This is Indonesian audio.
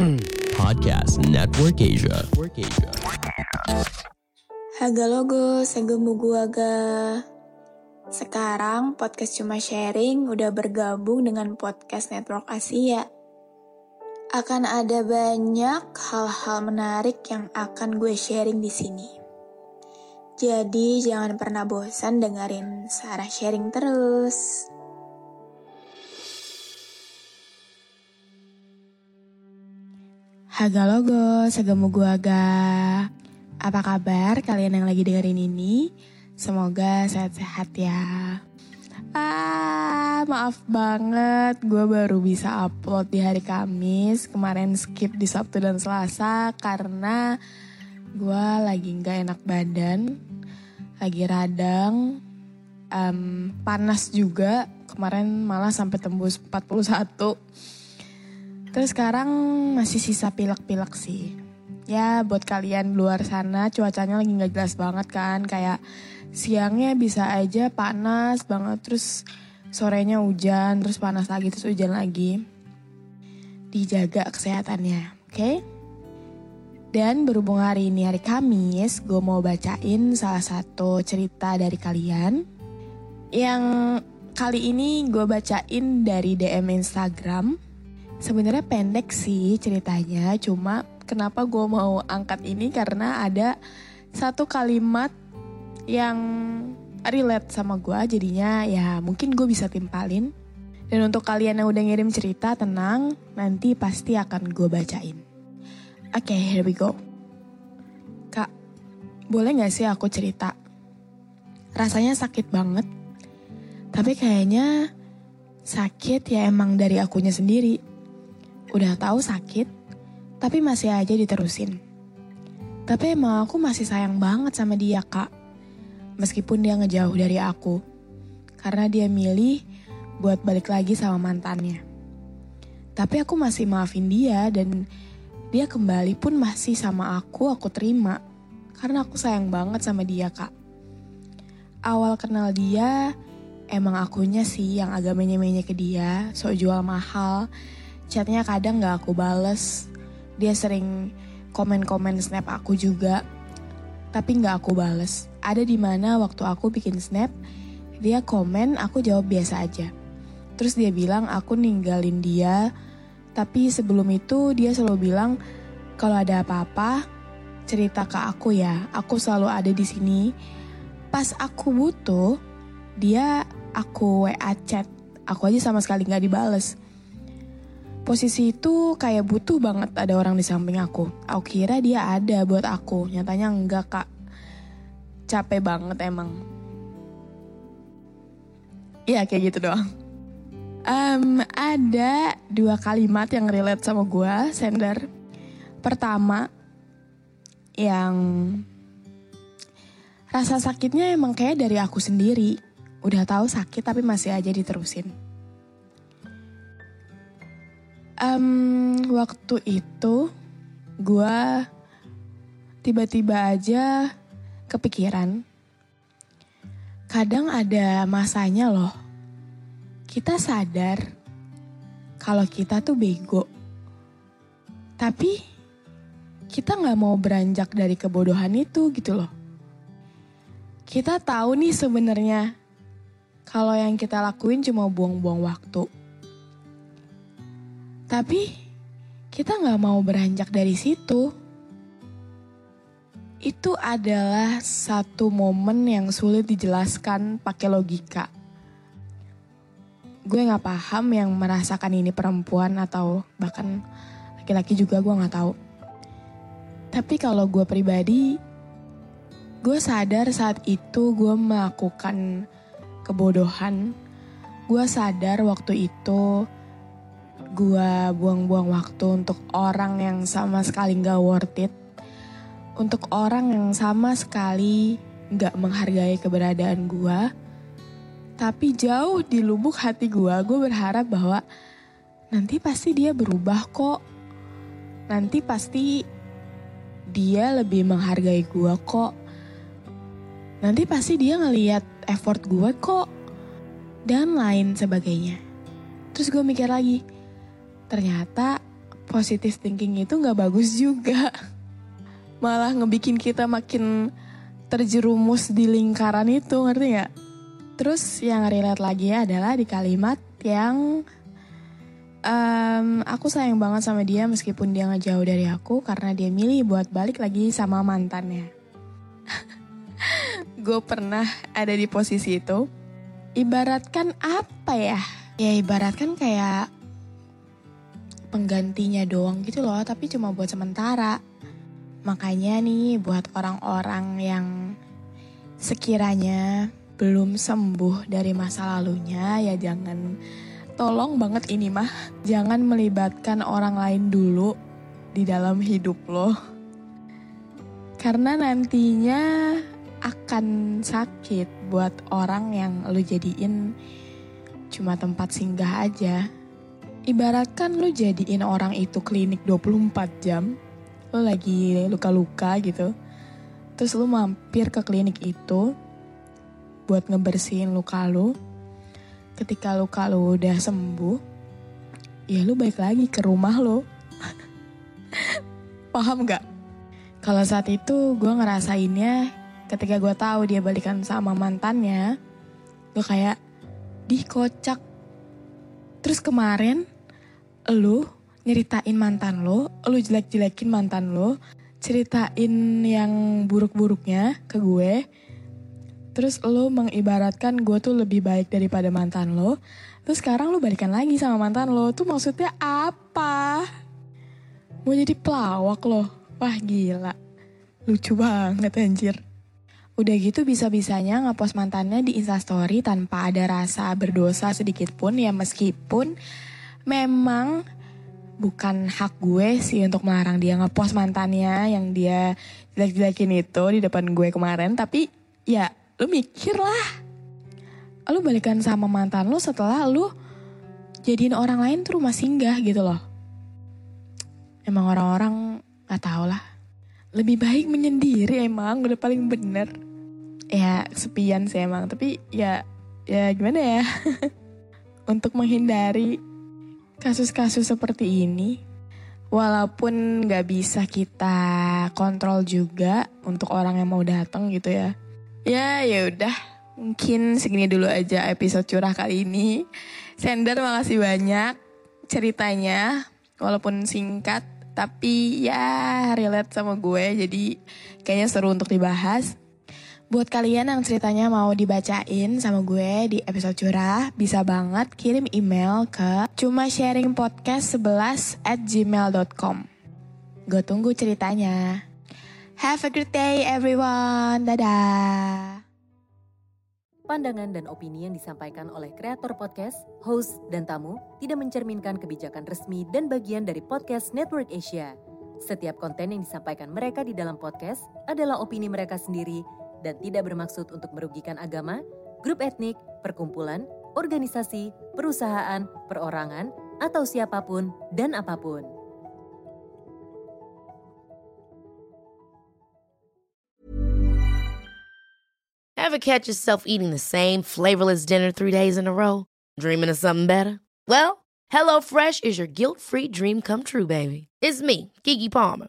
Podcast Network Asia. Network Asia. Haga logo, segemu guaga. Sekarang podcast cuma sharing udah bergabung dengan podcast Network Asia. Akan ada banyak hal-hal menarik yang akan gue sharing di sini. Jadi jangan pernah bosan dengerin Sarah sharing terus. Haga logo, segemu guaga. Apa kabar kalian yang lagi dengerin ini? Semoga sehat-sehat ya. Ah, maaf banget, gue baru bisa upload di hari Kamis. Kemarin skip di Sabtu dan Selasa karena gue lagi nggak enak badan, lagi radang, em, panas juga. Kemarin malah sampai tembus 41. Terus sekarang masih sisa pilek-pilek sih. Ya buat kalian luar sana cuacanya lagi nggak jelas banget kan. Kayak siangnya bisa aja panas banget. Terus sorenya hujan, terus panas lagi, terus hujan lagi. Dijaga kesehatannya, oke? Dan berhubung hari ini hari Kamis, gue mau bacain salah satu cerita dari kalian. Yang kali ini gue bacain dari DM Instagram Sebenarnya pendek sih ceritanya, cuma kenapa gue mau angkat ini karena ada satu kalimat yang relate sama gue, jadinya ya mungkin gue bisa timpalin. Dan untuk kalian yang udah ngirim cerita, tenang, nanti pasti akan gue bacain. Oke, okay, here we go. Kak, boleh gak sih aku cerita? Rasanya sakit banget, tapi kayaknya sakit ya emang dari akunya sendiri Udah tahu sakit, tapi masih aja diterusin. Tapi emang aku masih sayang banget sama dia kak. Meskipun dia ngejauh dari aku. Karena dia milih buat balik lagi sama mantannya. Tapi aku masih maafin dia dan dia kembali pun masih sama aku, aku terima. Karena aku sayang banget sama dia kak. Awal kenal dia, emang akunya sih yang agak menye-menye ke dia, sok jual mahal, Chatnya kadang gak aku bales. Dia sering komen-komen snap aku juga. Tapi gak aku bales. Ada di mana waktu aku bikin snap, dia komen, aku jawab biasa aja. Terus dia bilang aku ninggalin dia, tapi sebelum itu dia selalu bilang kalau ada apa-apa cerita ke aku ya. Aku selalu ada di sini. Pas aku butuh, dia aku WA chat. Aku aja sama sekali nggak dibales posisi itu kayak butuh banget ada orang di samping aku. Aku kira dia ada buat aku, nyatanya enggak kak. Capek banget emang. Iya kayak gitu doang. Um, ada dua kalimat yang relate sama gue, sender. Pertama, yang rasa sakitnya emang kayak dari aku sendiri. Udah tahu sakit tapi masih aja diterusin Um, waktu itu gue tiba-tiba aja kepikiran. Kadang ada masanya loh. Kita sadar kalau kita tuh bego. Tapi kita nggak mau beranjak dari kebodohan itu gitu loh. Kita tahu nih sebenarnya kalau yang kita lakuin cuma buang-buang waktu tapi kita nggak mau beranjak dari situ. Itu adalah satu momen yang sulit dijelaskan pakai logika. Gue nggak paham yang merasakan ini perempuan atau bahkan laki-laki juga gue nggak tahu. Tapi kalau gue pribadi, gue sadar saat itu gue melakukan kebodohan. Gue sadar waktu itu gue buang-buang waktu untuk orang yang sama sekali gak worth it. Untuk orang yang sama sekali gak menghargai keberadaan gue. Tapi jauh di lubuk hati gue, gue berharap bahwa nanti pasti dia berubah kok. Nanti pasti dia lebih menghargai gue kok. Nanti pasti dia ngeliat effort gue kok. Dan lain sebagainya. Terus gue mikir lagi, ternyata positive thinking itu gak bagus juga. Malah ngebikin kita makin terjerumus di lingkaran itu, ngerti gak? Terus yang relate lagi adalah di kalimat yang um, aku sayang banget sama dia meskipun dia ngejauh dari aku karena dia milih buat balik lagi sama mantannya. Gue pernah ada di posisi itu. Ibaratkan apa ya? Ya ibaratkan kayak penggantinya doang gitu loh, tapi cuma buat sementara. Makanya nih buat orang-orang yang sekiranya belum sembuh dari masa lalunya ya jangan tolong banget ini mah jangan melibatkan orang lain dulu di dalam hidup lo. Karena nantinya akan sakit buat orang yang lo jadiin cuma tempat singgah aja. Ibaratkan lo jadiin orang itu klinik 24 jam, lo lagi luka-luka gitu. Terus lo mampir ke klinik itu, buat ngebersihin luka lu. Ketika luka lu udah sembuh, ya lu balik lagi ke rumah lo. Paham gak? Kalau saat itu gue ngerasainnya ketika gue tahu dia balikan sama mantannya, gue kayak, di kocak. Terus kemarin, lu nyeritain mantan lo, lu jelek-jelekin mantan lo, ceritain yang buruk-buruknya ke gue, Terus lo mengibaratkan gue tuh lebih baik daripada mantan lo. Terus sekarang lo balikan lagi sama mantan lo. Tuh maksudnya apa? Mau jadi pelawak lo? Wah gila. Lucu banget anjir. Udah gitu bisa-bisanya ngepost mantannya di instastory tanpa ada rasa berdosa sedikit pun ya meskipun memang bukan hak gue sih untuk melarang dia ngepost mantannya yang dia jelek-jelekin itu di depan gue kemarin tapi ya lu mikir lah. Lu balikan sama mantan lu setelah lu jadiin orang lain tuh rumah singgah gitu loh. Emang orang-orang gak tau lah. Lebih baik menyendiri emang udah paling bener. Ya sepian sih emang. Tapi ya ya gimana ya. Untuk menghindari kasus-kasus seperti ini. Walaupun gak bisa kita kontrol juga untuk orang yang mau datang gitu ya Ya, ya udah. Mungkin segini dulu aja episode curah kali ini. Sender makasih banyak ceritanya. Walaupun singkat, tapi ya relate sama gue. Jadi kayaknya seru untuk dibahas. Buat kalian yang ceritanya mau dibacain sama gue di episode curah, bisa banget kirim email ke cuma sharing podcast 11 at gmail.com. Gue tunggu ceritanya. Have a good day everyone. Dadah. Pandangan dan opini yang disampaikan oleh kreator podcast, host, dan tamu tidak mencerminkan kebijakan resmi dan bagian dari podcast Network Asia. Setiap konten yang disampaikan mereka di dalam podcast adalah opini mereka sendiri dan tidak bermaksud untuk merugikan agama, grup etnik, perkumpulan, organisasi, perusahaan, perorangan, atau siapa pun dan apa pun. Ever catch yourself eating the same flavorless dinner three days in a row? Dreaming of something better? Well, HelloFresh is your guilt-free dream come true, baby. It's me, Kiki Palmer.